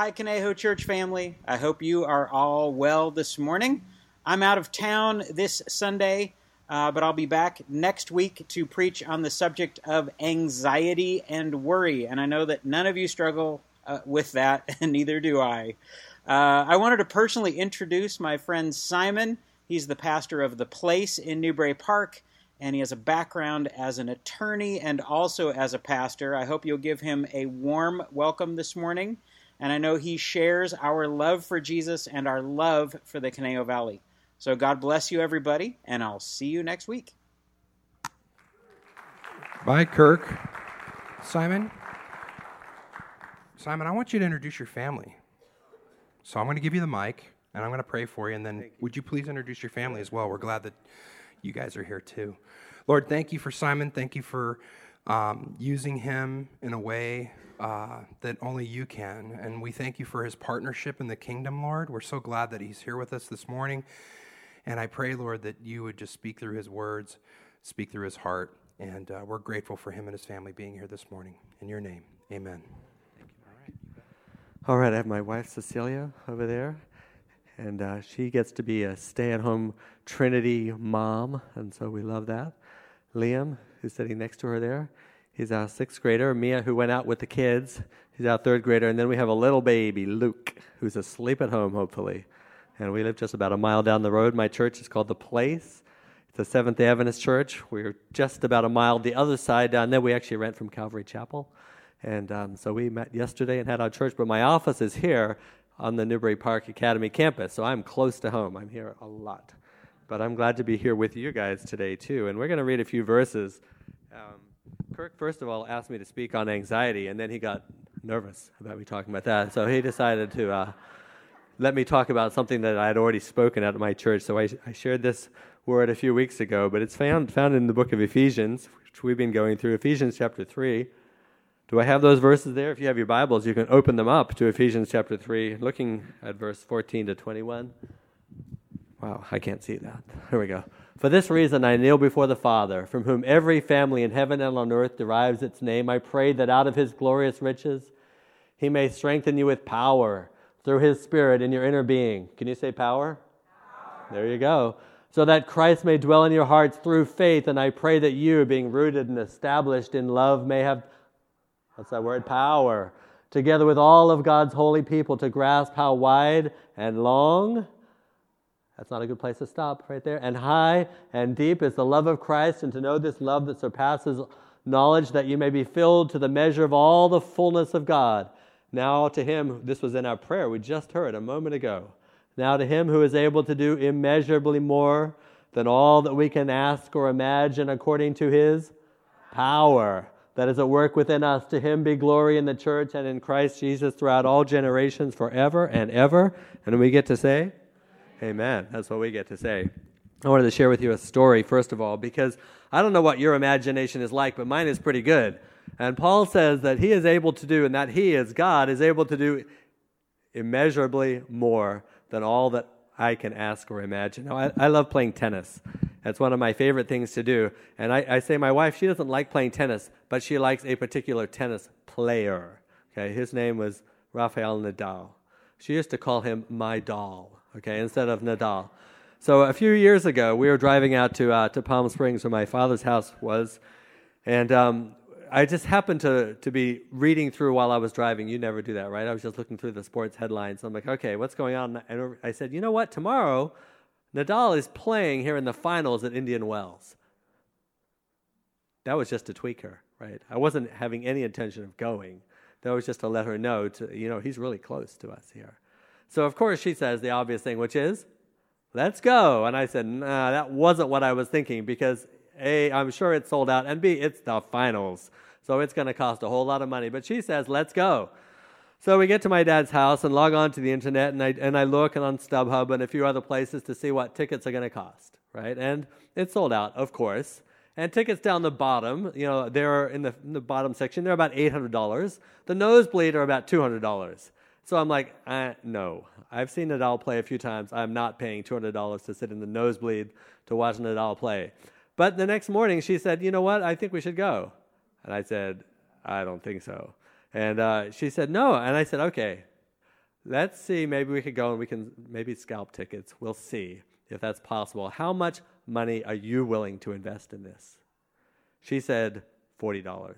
Hi, Conejo Church family. I hope you are all well this morning. I'm out of town this Sunday, uh, but I'll be back next week to preach on the subject of anxiety and worry. And I know that none of you struggle uh, with that, and neither do I. Uh, I wanted to personally introduce my friend Simon. He's the pastor of The Place in Newbury Park, and he has a background as an attorney and also as a pastor. I hope you'll give him a warm welcome this morning and I know he shares our love for Jesus and our love for the Conejo Valley. So God bless you, everybody, and I'll see you next week. Bye, Kirk. Simon. Simon, I want you to introduce your family. So I'm going to give you the mic, and I'm going to pray for you, and then would you please introduce your family as well? We're glad that you guys are here too. Lord, thank you for Simon. Thank you for um, using him in a way uh, that only you can. And we thank you for his partnership in the kingdom, Lord. We're so glad that he's here with us this morning. And I pray, Lord, that you would just speak through his words, speak through his heart. And uh, we're grateful for him and his family being here this morning. In your name, amen. All right, I have my wife Cecilia over there, and uh, she gets to be a stay at home Trinity mom, and so we love that. Liam, who's sitting next to her there, He's our sixth grader. Mia, who went out with the kids, he's our third grader. And then we have a little baby, Luke, who's asleep at home, hopefully. And we live just about a mile down the road. My church is called The Place. It's a Seventh day Adventist church. We're just about a mile the other side down there. We actually rent from Calvary Chapel. And um, so we met yesterday and had our church. But my office is here on the Newbury Park Academy campus. So I'm close to home. I'm here a lot. But I'm glad to be here with you guys today, too. And we're going to read a few verses. Um, Kirk, first of all, asked me to speak on anxiety, and then he got nervous about me talking about that. So he decided to uh, let me talk about something that I had already spoken at my church. So I, I, shared this word a few weeks ago, but it's found, found in the book of Ephesians, which we've been going through, Ephesians chapter 3. Do I have those verses there? If you have your Bibles, you can open them up to Ephesians chapter 3, looking at verse 14 to 21. Wow, I can't see that. Here we go. For this reason, I kneel before the Father, from whom every family in heaven and on earth derives its name. I pray that out of his glorious riches, he may strengthen you with power through his Spirit in your inner being. Can you say power? power? There you go. So that Christ may dwell in your hearts through faith. And I pray that you, being rooted and established in love, may have, what's that word? Power. Together with all of God's holy people to grasp how wide and long that's not a good place to stop right there. And high and deep is the love of Christ, and to know this love that surpasses knowledge, that you may be filled to the measure of all the fullness of God. Now to him, this was in our prayer we just heard a moment ago. Now to him who is able to do immeasurably more than all that we can ask or imagine according to his power that is at work within us. To him be glory in the church and in Christ Jesus throughout all generations, forever and ever. And we get to say, Amen. That's what we get to say. I wanted to share with you a story, first of all, because I don't know what your imagination is like, but mine is pretty good. And Paul says that he is able to do, and that he, as God, is able to do immeasurably more than all that I can ask or imagine. Now, I, I love playing tennis. That's one of my favorite things to do. And I, I say my wife, she doesn't like playing tennis, but she likes a particular tennis player. Okay, his name was Rafael Nadal. She used to call him my doll okay, instead of Nadal. So a few years ago, we were driving out to, uh, to Palm Springs where my father's house was, and um, I just happened to, to be reading through while I was driving. You never do that, right? I was just looking through the sports headlines. I'm like, okay, what's going on? And I said, you know what? Tomorrow, Nadal is playing here in the finals at Indian Wells. That was just to tweak her, right? I wasn't having any intention of going. That was just to let her know, to, you know, he's really close to us here. So, of course, she says the obvious thing, which is, let's go. And I said, nah, that wasn't what I was thinking because A, I'm sure it's sold out, and B, it's the finals. So it's going to cost a whole lot of money. But she says, let's go. So we get to my dad's house and log on to the internet, and I, and I look on StubHub and a few other places to see what tickets are going to cost, right? And it's sold out, of course. And tickets down the bottom, you know, they're in the, in the bottom section, they're about $800. The nosebleed are about $200. So I'm like, uh, no. I've seen Nadal play a few times. I'm not paying $200 to sit in the nosebleed to watch Nadal play. But the next morning, she said, you know what? I think we should go. And I said, I don't think so. And uh, she said, no. And I said, okay. let's see, maybe we could go and we can maybe scalp tickets. We'll see if that's possible. How much money are you willing to invest in this? She said, $40.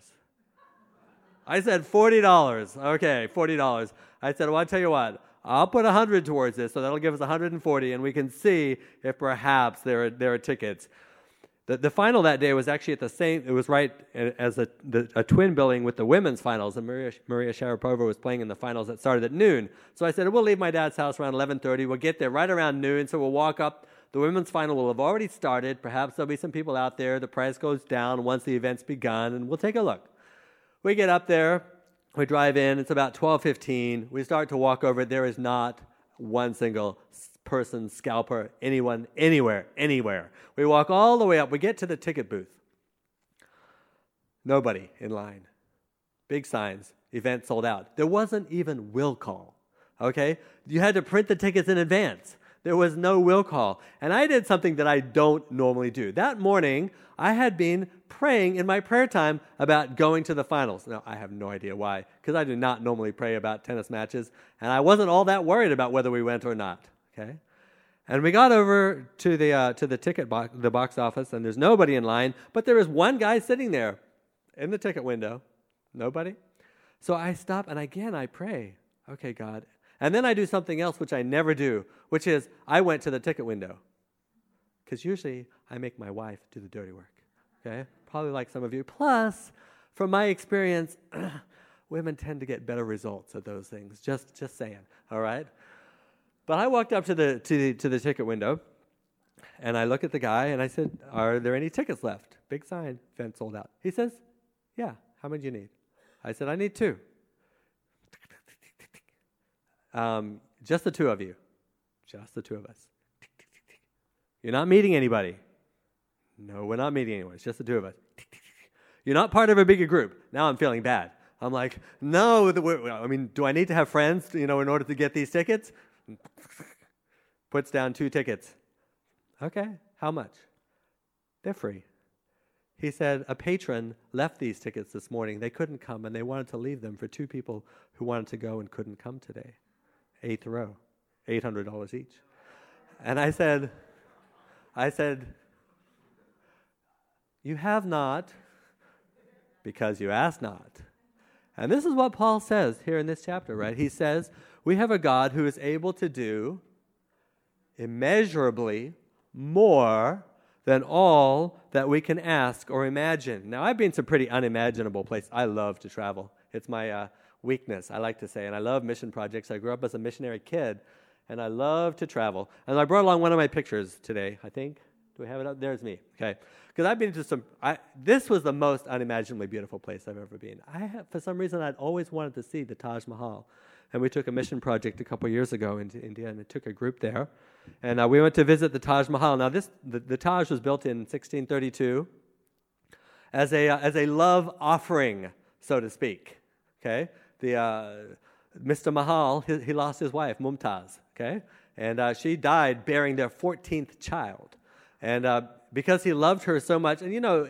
I said, $40. Okay, $40. I said, well, I'll tell you what, I'll put 100 towards this, so that'll give us 140, and we can see if perhaps there are, there are tickets. The, the final that day was actually at the same, it was right as a, the, a twin billing with the women's finals, and Maria, Maria Sharapova was playing in the finals that started at noon. So I said, we'll leave my dad's house around 11.30. We'll get there right around noon, so we'll walk up. The women's final will have already started. Perhaps there'll be some people out there. The price goes down once the event's begun, and we'll take a look. We get up there. We drive in. It's about 12.15. We start to walk over. There is not one single person, scalper, anyone, anywhere, anywhere. We walk all the way up. We get to the ticket booth. Nobody in line. Big signs. Event sold out. There wasn't even will call. Okay? You had to print the tickets in advance. There was no will call. And I did something that I don't normally do. That morning, I had been praying in my prayer time about going to the finals. Now, I have no idea why, because I do not normally pray about tennis matches, and I wasn't all that worried about whether we went or not. Okay? And we got over to the, uh, to the ticket box, the box office, and there's nobody in line, but there is one guy sitting there in the ticket window. Nobody. So I stop, and again I pray, okay, God. And then I do something else which I never do, which is I went to the ticket window. Because usually I make my wife do the dirty work. Okay? Probably like some of you. Plus, from my experience, women tend to get better results at those things. Just, just saying. All right? But I walked up to the, to the, to the ticket window and I look at the guy and I said, Are there any tickets left? Big sign, event sold out. He says, Yeah, how many do you need? I said, I need two. Um, just the two of you. Just the two of us. You're not meeting anybody. No, we're not meeting anyone. It's just the two of us. You're not part of a bigger group. Now I'm feeling bad. I'm like, no, I mean, do I need to have friends, you know, in order to get these tickets? Puts down two tickets. Okay, how much? They're free. He said a patron left these tickets this morning. They couldn't come and they wanted to leave them for two people who wanted to go and couldn't come today. Eighth row, $800 each. And I said, I said, you have not because you ask not. And this is what Paul says here in this chapter, right? He says, We have a God who is able to do immeasurably more than all that we can ask or imagine. Now, I've been to pretty unimaginable places. I love to travel, it's my uh, weakness, I like to say. And I love mission projects. I grew up as a missionary kid, and I love to travel. And I brought along one of my pictures today, I think. Do we have it up? There's me. Okay. Because I've been to some, I, this was the most unimaginably beautiful place I've ever been. I have, for some reason, I'd always wanted to see the Taj Mahal. And we took a mission project a couple years ago into India, and it took a group there. And uh, we went to visit the Taj Mahal. Now, this, the, the Taj was built in 1632 as a, uh, as a love offering, so to speak. Okay? The, uh, Mr. Mahal, he, he, lost his wife, Mumtaz. Okay? And uh, she died bearing their 14th child. And uh, because he loved her so much, and you know,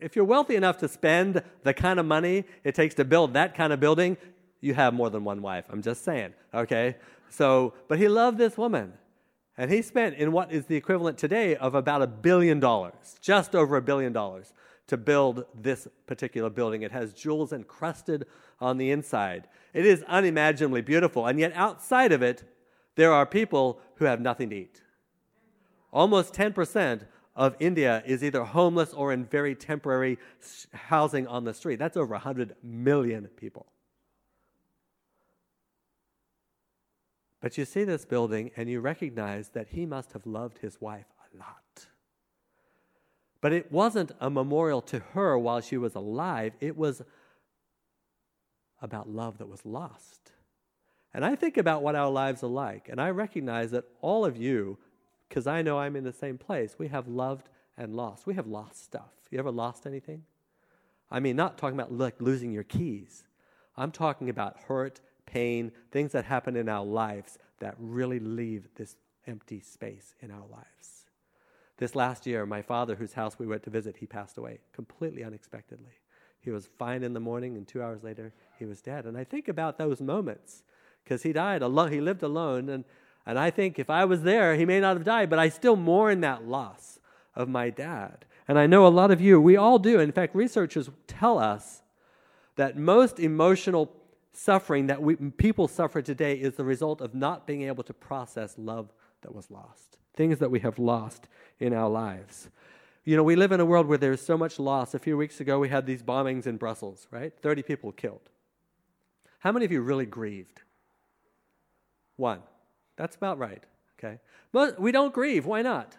if you're wealthy enough to spend the kind of money it takes to build that kind of building, you have more than one wife. I'm just saying, okay? So, but he loved this woman. And he spent in what is the equivalent today of about a billion dollars, just over a billion dollars, to build this particular building. It has jewels encrusted on the inside. It is unimaginably beautiful. And yet, outside of it, there are people who have nothing to eat. Almost 10% of India is either homeless or in very temporary housing on the street. That's over 100 million people. But you see this building and you recognize that he must have loved his wife a lot. But it wasn't a memorial to her while she was alive, it was about love that was lost. And I think about what our lives are like, and I recognize that all of you because I know I'm in the same place. We have loved and lost. We have lost stuff. You ever lost anything? I mean, not talking about like losing your keys. I'm talking about hurt, pain, things that happen in our lives that really leave this empty space in our lives. This last year, my father, whose house we went to visit, he passed away completely unexpectedly. He was fine in the morning, and two hours later, he was dead. And I think about those moments because he died alone. He lived alone. And, and I think if I was there, he may not have died, but I still mourn that loss of my dad. And I know a lot of you, we all do. In fact, researchers tell us that most emotional suffering that we, people suffer today is the result of not being able to process love that was lost, things that we have lost in our lives. You know, we live in a world where there's so much loss. A few weeks ago, we had these bombings in Brussels, right? 30 people killed. How many of you really grieved? One. That's about right, okay? But we don't grieve. Why not?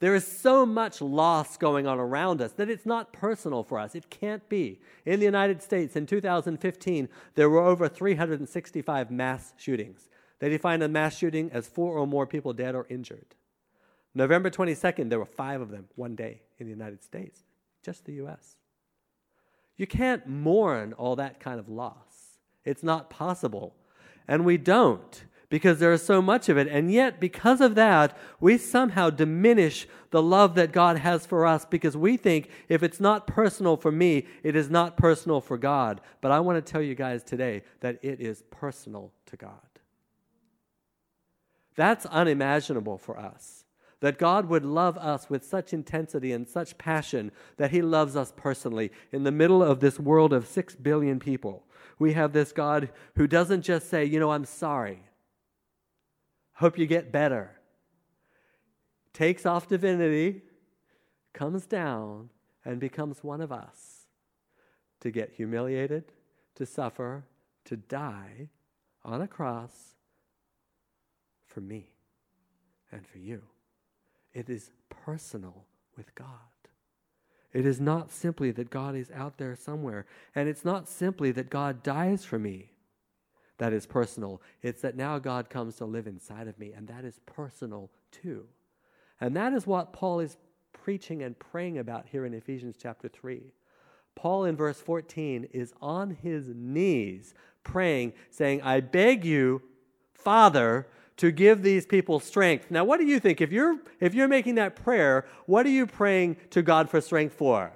There is so much loss going on around us that it's not personal for us. It can't be. In the United States in 2015, there were over 365 mass shootings. They defined a mass shooting as four or more people dead or injured. November 22nd, there were five of them one day in the United States, just the US. You can't mourn all that kind of loss. It's not possible. And we don't because there is so much of it. And yet, because of that, we somehow diminish the love that God has for us because we think if it's not personal for me, it is not personal for God. But I want to tell you guys today that it is personal to God. That's unimaginable for us. That God would love us with such intensity and such passion that He loves us personally in the middle of this world of six billion people. We have this God who doesn't just say, you know, I'm sorry. Hope you get better. Takes off divinity, comes down, and becomes one of us to get humiliated, to suffer, to die on a cross for me and for you. It is personal with God. It is not simply that God is out there somewhere, and it's not simply that God dies for me. That is personal. It's that now God comes to live inside of me, and that is personal too. And that is what Paul is preaching and praying about here in Ephesians chapter 3. Paul in verse 14 is on his knees praying, saying, I beg you, Father, to give these people strength. Now, what do you think? If you're, if you're making that prayer, what are you praying to God for strength for?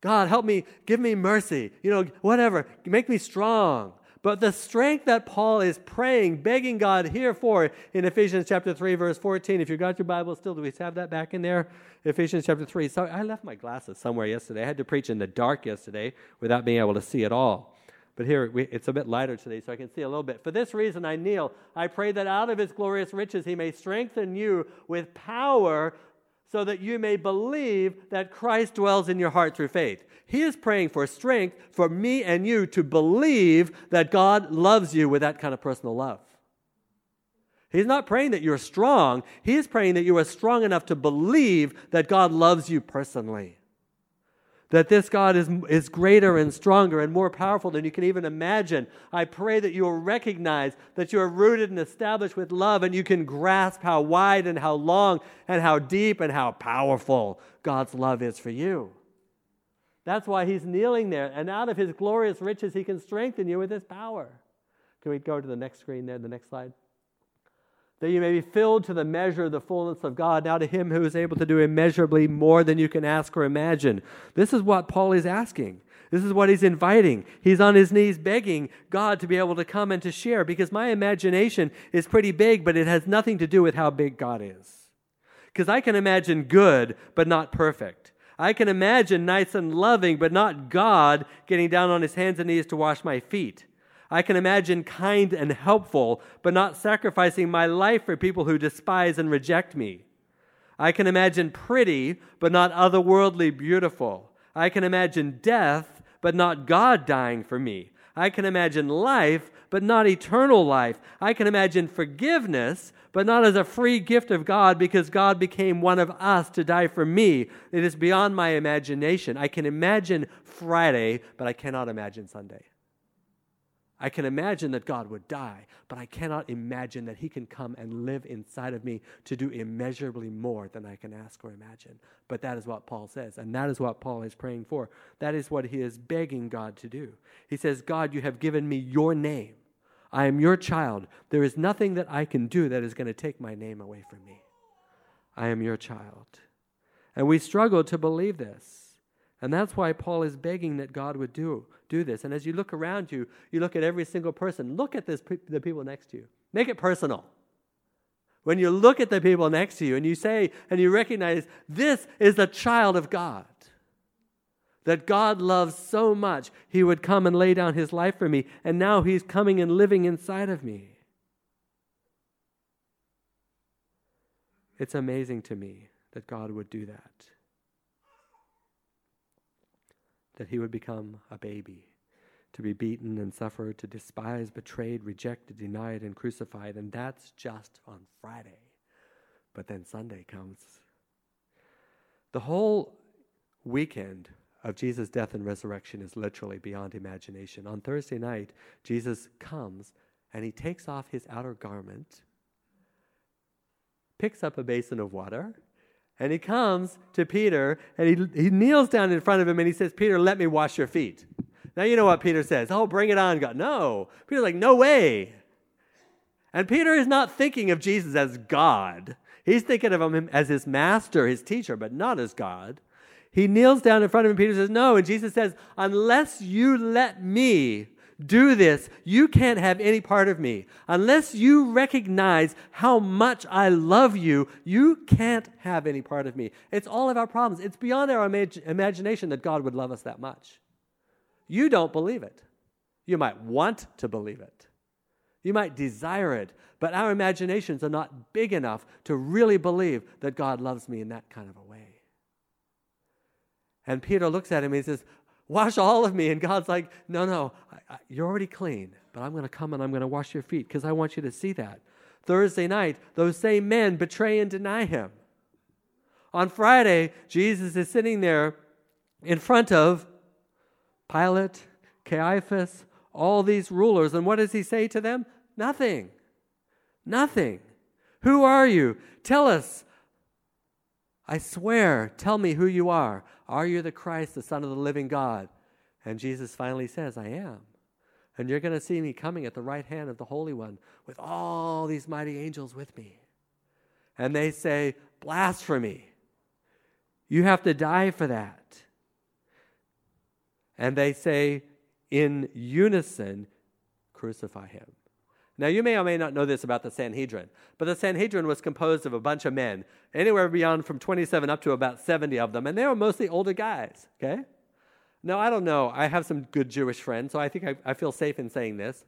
God, help me, give me mercy, you know, whatever, make me strong. But the strength that Paul is praying, begging God here for in Ephesians chapter 3, verse 14. If you got your Bible still, do we have that back in there? Ephesians chapter 3. So I left my glasses somewhere yesterday. I had to preach in the dark yesterday without being able to see at all. But here, it's a bit lighter today, so I can see a little bit. For this reason, I kneel. I pray that out of his glorious riches he may strengthen you with power so that you may believe that Christ dwells in your heart through faith. He is praying for strength for me and you to believe that God loves you with that kind of personal love. He's not praying that you're strong. He is praying that you are strong enough to believe that God loves you personally that this God is, is greater and stronger and more powerful than you can even imagine. I pray that you will recognize that you are rooted and established with love and you can grasp how wide and how long and how deep and how powerful God's love is for you. That's why he's kneeling there, and out of his glorious riches, he can strengthen you with his power. Can we go to the next screen there, the next slide? That you may be filled to the measure of the fullness of God. Now, to him who is able to do immeasurably more than you can ask or imagine. This is what Paul is asking. This is what he's inviting. He's on his knees begging God to be able to come and to share because my imagination is pretty big, but it has nothing to do with how big God is. Because I can imagine good, but not perfect. I can imagine nice and loving, but not God getting down on his hands and knees to wash my feet. I can imagine kind and helpful, but not sacrificing my life for people who despise and reject me. I can imagine pretty, but not otherworldly beautiful. I can imagine death, but not God dying for me. I can imagine life, but not eternal life. I can imagine forgiveness, but not as a free gift of God because God became one of us to die for me. It is beyond my imagination. I can imagine Friday, but I cannot imagine Sunday. I can imagine that God would die, but I cannot imagine that He can come and live inside of me to do immeasurably more than I can ask or imagine. But that is what Paul says, and that is what Paul is praying for. That is what he is begging God to do. He says, God, you have given me your name. I am your child. There is nothing that I can do that is going to take my name away from me. I am your child. And we struggle to believe this. And that's why Paul is begging that God would do, do this. And as you look around you, you look at every single person, look at this, the people next to you. Make it personal. When you look at the people next to you and you say and you recognize this is a child of God, that God loves so much, He would come and lay down His life for me, and now He's coming and living inside of me. It's amazing to me that God would do that. That He would become a baby to be beaten and suffered, to despise, betrayed, rejected, denied, and crucified. And that's just on Friday. But then Sunday comes. The whole weekend of Jesus' death and resurrection is literally beyond imagination. On Thursday night, Jesus comes and he takes off his outer garment, picks up a basin of water, and he comes to Peter and he, he kneels down in front of him and he says, Peter, let me wash your feet. Now you know what Peter says. Oh, bring it on, God. No. Peter's like, no way. And Peter is not thinking of Jesus as God. He's thinking of him as his master, his teacher, but not as God. He kneels down in front of him. Peter says, No. And Jesus says, Unless you let me do this, you can't have any part of me. Unless you recognize how much I love you, you can't have any part of me. It's all of our problems. It's beyond our imag- imagination that God would love us that much. You don't believe it. You might want to believe it. You might desire it, but our imaginations are not big enough to really believe that God loves me in that kind of a way. And Peter looks at him and he says, Wash all of me. And God's like, No, no, I, I, you're already clean, but I'm going to come and I'm going to wash your feet because I want you to see that. Thursday night, those same men betray and deny him. On Friday, Jesus is sitting there in front of Pilate, Caiaphas, all these rulers. And what does he say to them? Nothing. Nothing. Who are you? Tell us. I swear, tell me who you are. Are you the Christ, the Son of the living God? And Jesus finally says, I am. And you're going to see me coming at the right hand of the Holy One with all these mighty angels with me. And they say, Blasphemy. You have to die for that and they say in unison, Crucify him. Now, you may or may not know this about the Sanhedrin, but the Sanhedrin was composed of a bunch of men, anywhere beyond from 27 up to about 70 of them, and they were mostly older guys, okay? Now, I don't know. I have some good Jewish friends, so I think I, I feel safe in saying this.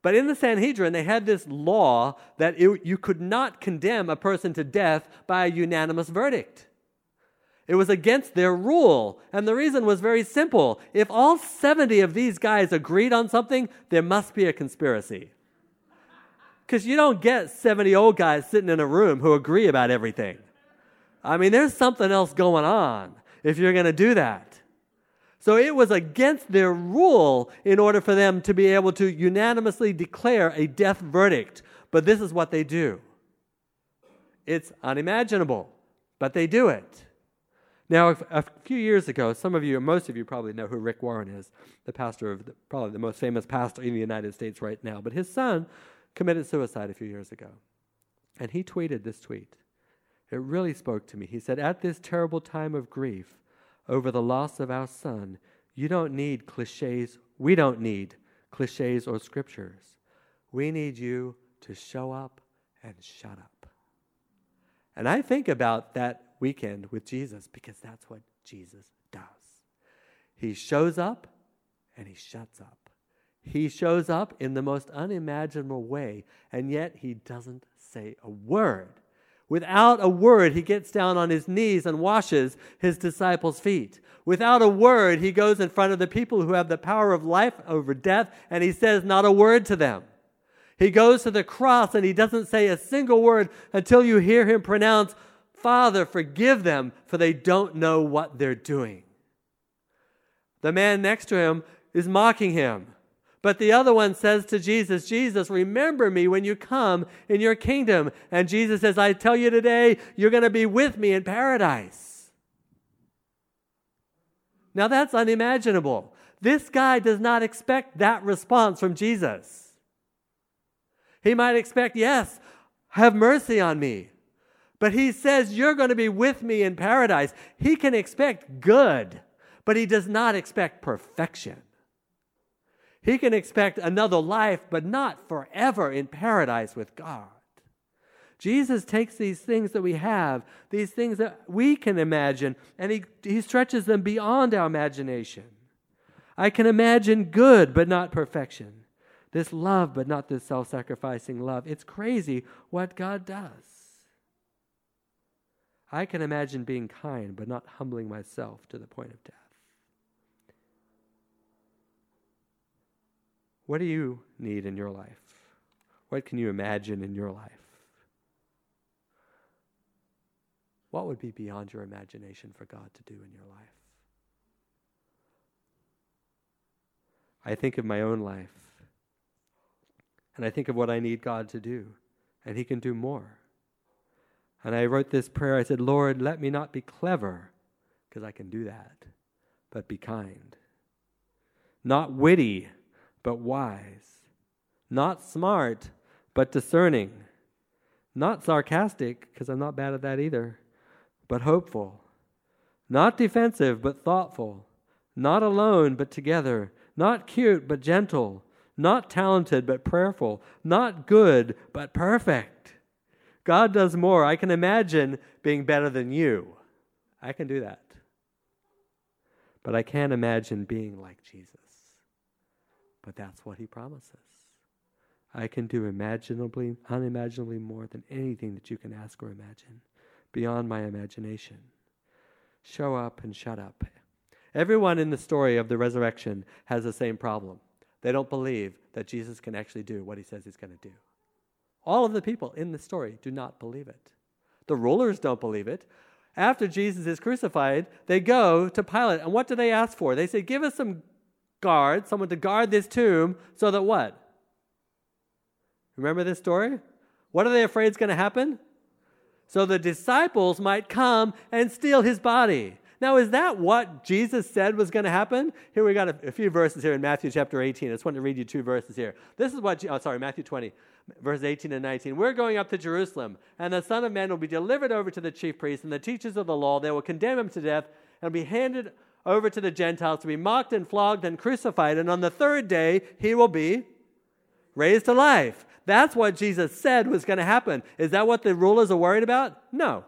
But in the Sanhedrin, they had this law that it, you could not condemn a person to death by a unanimous verdict. It was against their rule. And the reason was very simple. If all 70 of these guys agreed on something, there must be a conspiracy. Because you don't get 70 old guys sitting in a room who agree about everything. I mean, there's something else going on if you're going to do that. So it was against their rule in order for them to be able to unanimously declare a death verdict. But this is what they do it's unimaginable, but they do it. Now, a few years ago, some of you, most of you probably know who Rick Warren is, the pastor of the, probably the most famous pastor in the United States right now. But his son committed suicide a few years ago. And he tweeted this tweet. It really spoke to me. He said, At this terrible time of grief over the loss of our son, you don't need cliches. We don't need cliches or scriptures. We need you to show up and shut up. And I think about that weekend with Jesus because that's what Jesus does. He shows up and he shuts up. He shows up in the most unimaginable way, and yet he doesn't say a word. Without a word, he gets down on his knees and washes his disciples' feet. Without a word, he goes in front of the people who have the power of life over death, and he says not a word to them. He goes to the cross and he doesn't say a single word until you hear him pronounce, Father, forgive them, for they don't know what they're doing. The man next to him is mocking him. But the other one says to Jesus, Jesus, remember me when you come in your kingdom. And Jesus says, I tell you today, you're going to be with me in paradise. Now that's unimaginable. This guy does not expect that response from Jesus. He might expect, yes, have mercy on me. But he says, You're going to be with me in paradise. He can expect good. But he does not expect perfection. He can expect another life, but not forever in paradise with God. Jesus takes these things that we have, these things that we can imagine, and he, he stretches them beyond our imagination. I can imagine good, but not perfection. This love, but not this self sacrificing love. It's crazy what God does. I can imagine being kind, but not humbling myself to the point of death. What do you need in your life? What can you imagine in your life? What would be beyond your imagination for God to do in your life? I think of my own life, and I think of what I need God to do, and He can do more. And I wrote this prayer I said, Lord, let me not be clever, because I can do that, but be kind. Not witty, but wise. Not smart, but discerning. Not sarcastic, because I'm not bad at that either, but hopeful. Not defensive, but thoughtful. Not alone, but together. Not cute, but gentle. Not talented, but prayerful. Not good, but perfect. God does more. I can imagine being better than you. I can do that. But I can't imagine being like Jesus. But that's what he promises. I can do imaginably, unimaginably more than anything that you can ask or imagine, beyond my imagination. Show up and shut up. Everyone in the story of the resurrection has the same problem. They don't believe that Jesus can actually do what he says he's going to do. All of the people in the story do not believe it. The rulers don't believe it. After Jesus is crucified, they go to Pilate. And what do they ask for? They say, Give us some guard, someone to guard this tomb, so that what? Remember this story? What are they afraid is going to happen? So the disciples might come and steal his body. Now, is that what Jesus said was going to happen? Here we got a, a, few verses here in Matthew chapter 18. I just want to read you two verses here. This is what, oh, sorry, Matthew 20, verse 18 and 19. We're going up to Jerusalem, and the Son of Man will be delivered over to the chief priests and the teachers of the law. They will condemn him to death and be handed over to the Gentiles to be mocked and flogged and crucified, and on the third day he will be raised to life. That's what Jesus said was going to happen. Is that what the rulers are worried about? No.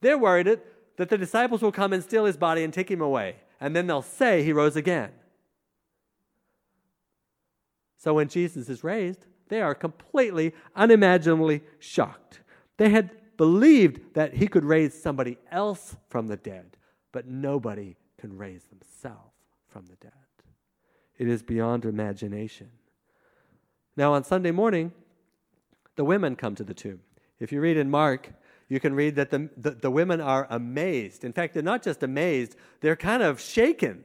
They're worried that the disciples will come and steal his body and take him away, and then they'll say he rose again. So when Jesus is raised, they are completely, unimaginably shocked. They had believed that he could raise somebody else from the dead, but nobody can raise themselves from the dead. It is beyond imagination. Now, on Sunday morning, the women come to the tomb. If you read in Mark, you can read that the, the, the, women are amazed. In fact, they're not just amazed, they're kind of shaken.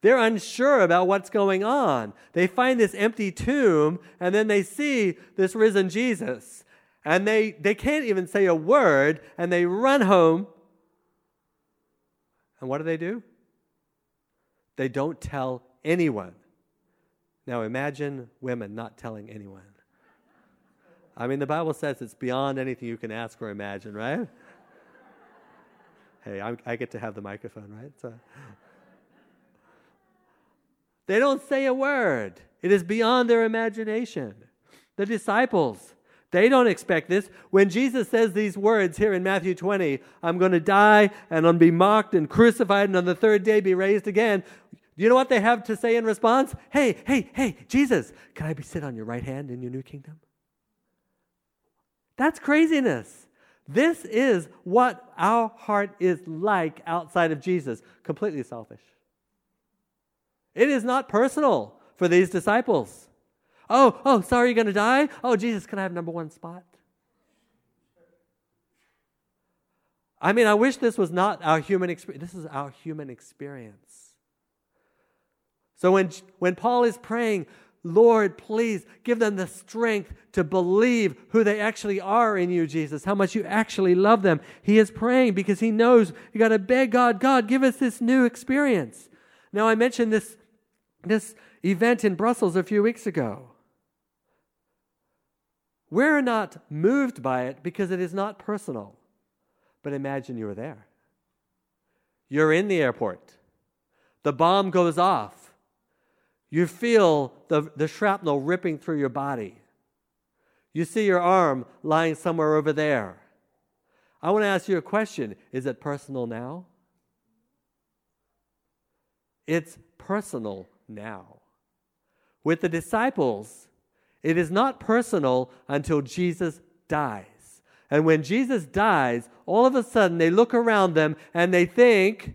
They're unsure about what's going on. They find this empty tomb, and then they see this risen Jesus. And they, they can't even say a word, and they run home and what do they do? They don't tell anyone. Now imagine women not telling anyone. I mean, the Bible says it's beyond anything you can ask or imagine, right? hey, I'm, i get to have the microphone, right? So. They don't say a word. It is beyond their imagination. The disciples, they don't expect this. When Jesus says these words here in Matthew 20, I'm going to die and I'm be mocked and crucified and on the third day be raised again. You know what they have to say in response? Hey, hey, hey, Jesus, can I be sit on your right hand in your new kingdom? That's craziness. This is what our heart is like outside of Jesus completely selfish. It is not personal for these disciples. Oh, oh, sorry, you're going to die? Oh, Jesus, can I have number one spot? I mean, I wish this was not our human experience. This is our human experience. So when, when Paul is praying, Lord, please give them the strength to believe who they actually are in you, Jesus, how much you actually love them. He is praying because he knows you got to beg God, God, give us this new experience. Now, I mentioned this, this event in Brussels a few weeks ago. We're not moved by it because it is not personal. But imagine you were there. You're in the airport. the bomb goes off. You feel the, the shrapnel ripping through your body. You see your arm lying somewhere over there. I want to ask you a question Is it personal now? It's personal now. With the disciples, it is not personal until Jesus dies. And when Jesus dies, all of a sudden they look around them and they think,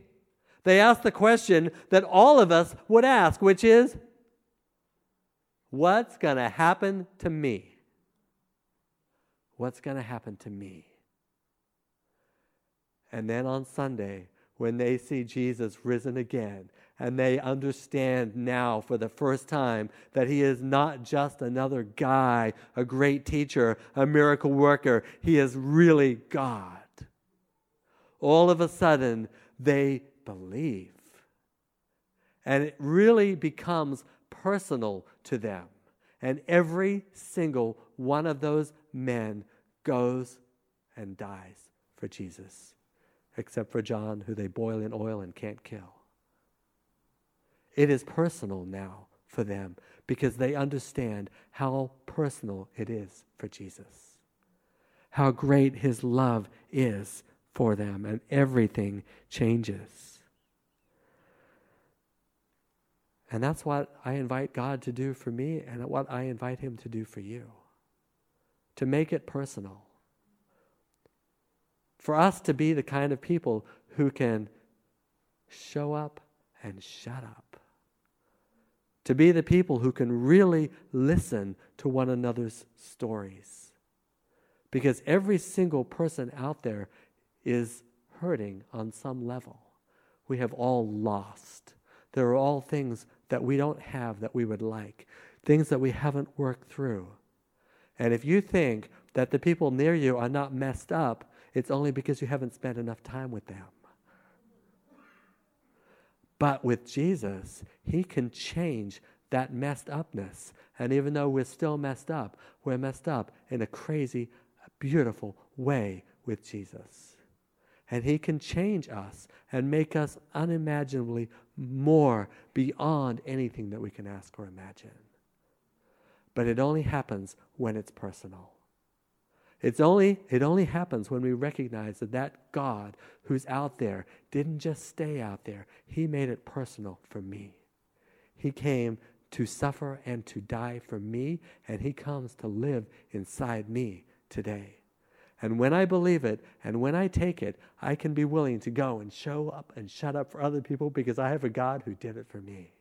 they ask the question that all of us would ask, which is, What's going to happen to me? What's going to happen to me? And then on Sunday, when they see Jesus risen again and they understand now for the first time that he is not just another guy, a great teacher, a miracle worker. He is really God. All of a sudden, they believe. And it really becomes personal to them. And every single one of those men goes and dies for Jesus, except for John, who they boil in oil and can't kill. It is personal now for them because they understand how personal it is for Jesus. How great his love is for them, and everything changes. And that's what I invite God to do for me, and what I invite him to do for you to make it personal. For us to be the kind of people who can show up and shut up to be the people who can really listen to one another's stories. Because every single person out there is hurting on some level. We have all lost. There are all things that we don't have that we would like, things that we haven't worked through. And if you think that the people near you are not messed up, it's only because you haven't spent enough time with them. But with Jesus, He can change that messed upness. And even though we're still messed up, we're messed up in a crazy, beautiful way with Jesus. And He can change us and make us unimaginably more beyond anything that we can ask or imagine. But it only happens when it's personal. It's only, it only happens when we recognize that that God who's out there didn't just stay out there, He made it personal for me. He came to suffer and to die for me, and He comes to live inside me today. And when I believe it and when I take it, I can be willing to go and show up and shut up for other people because I have a God who did it for me.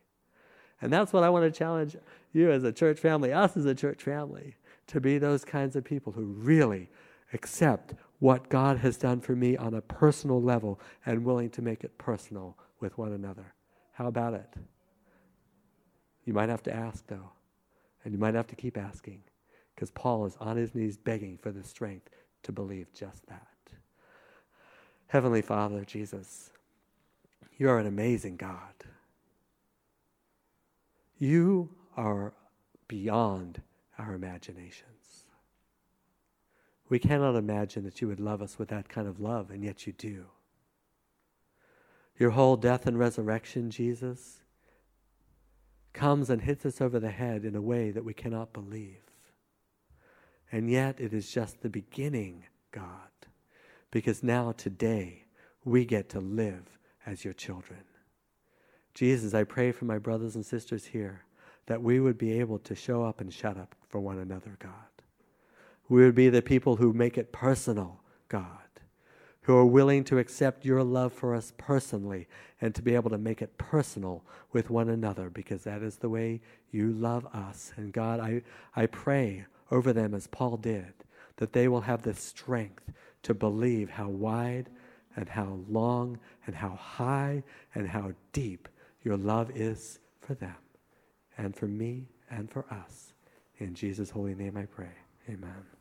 And that's what I want to challenge you as a church family, us as a church family to be those kinds of people who really accept what God has done for me on a personal level and willing to make it personal with one another. How about it? You might have to ask, though, and you might have to keep asking because Paul is on his knees begging for the strength to believe just that. Heavenly Father, Jesus, you are an amazing God. You are beyond our imaginations. We cannot imagine that you would love us with that kind of love, and yet you do. Your whole death and resurrection, Jesus, comes and hits us over the head in a way that we cannot believe. And yet it is just the beginning, God, because now, today, we get to live as your children. Jesus, I pray for my brothers and sisters here that we would be able to show up and shut up for one another, God. We would be the people who make it personal, God, who are willing to accept your love for us personally and to be able to make it personal with one another because that is the way you love us. And God, I, I pray over them as Paul did that they will have the strength to believe how wide and how long and how high and how deep your love is for them and for me and for us. In Jesus' holy name I pray. Amen.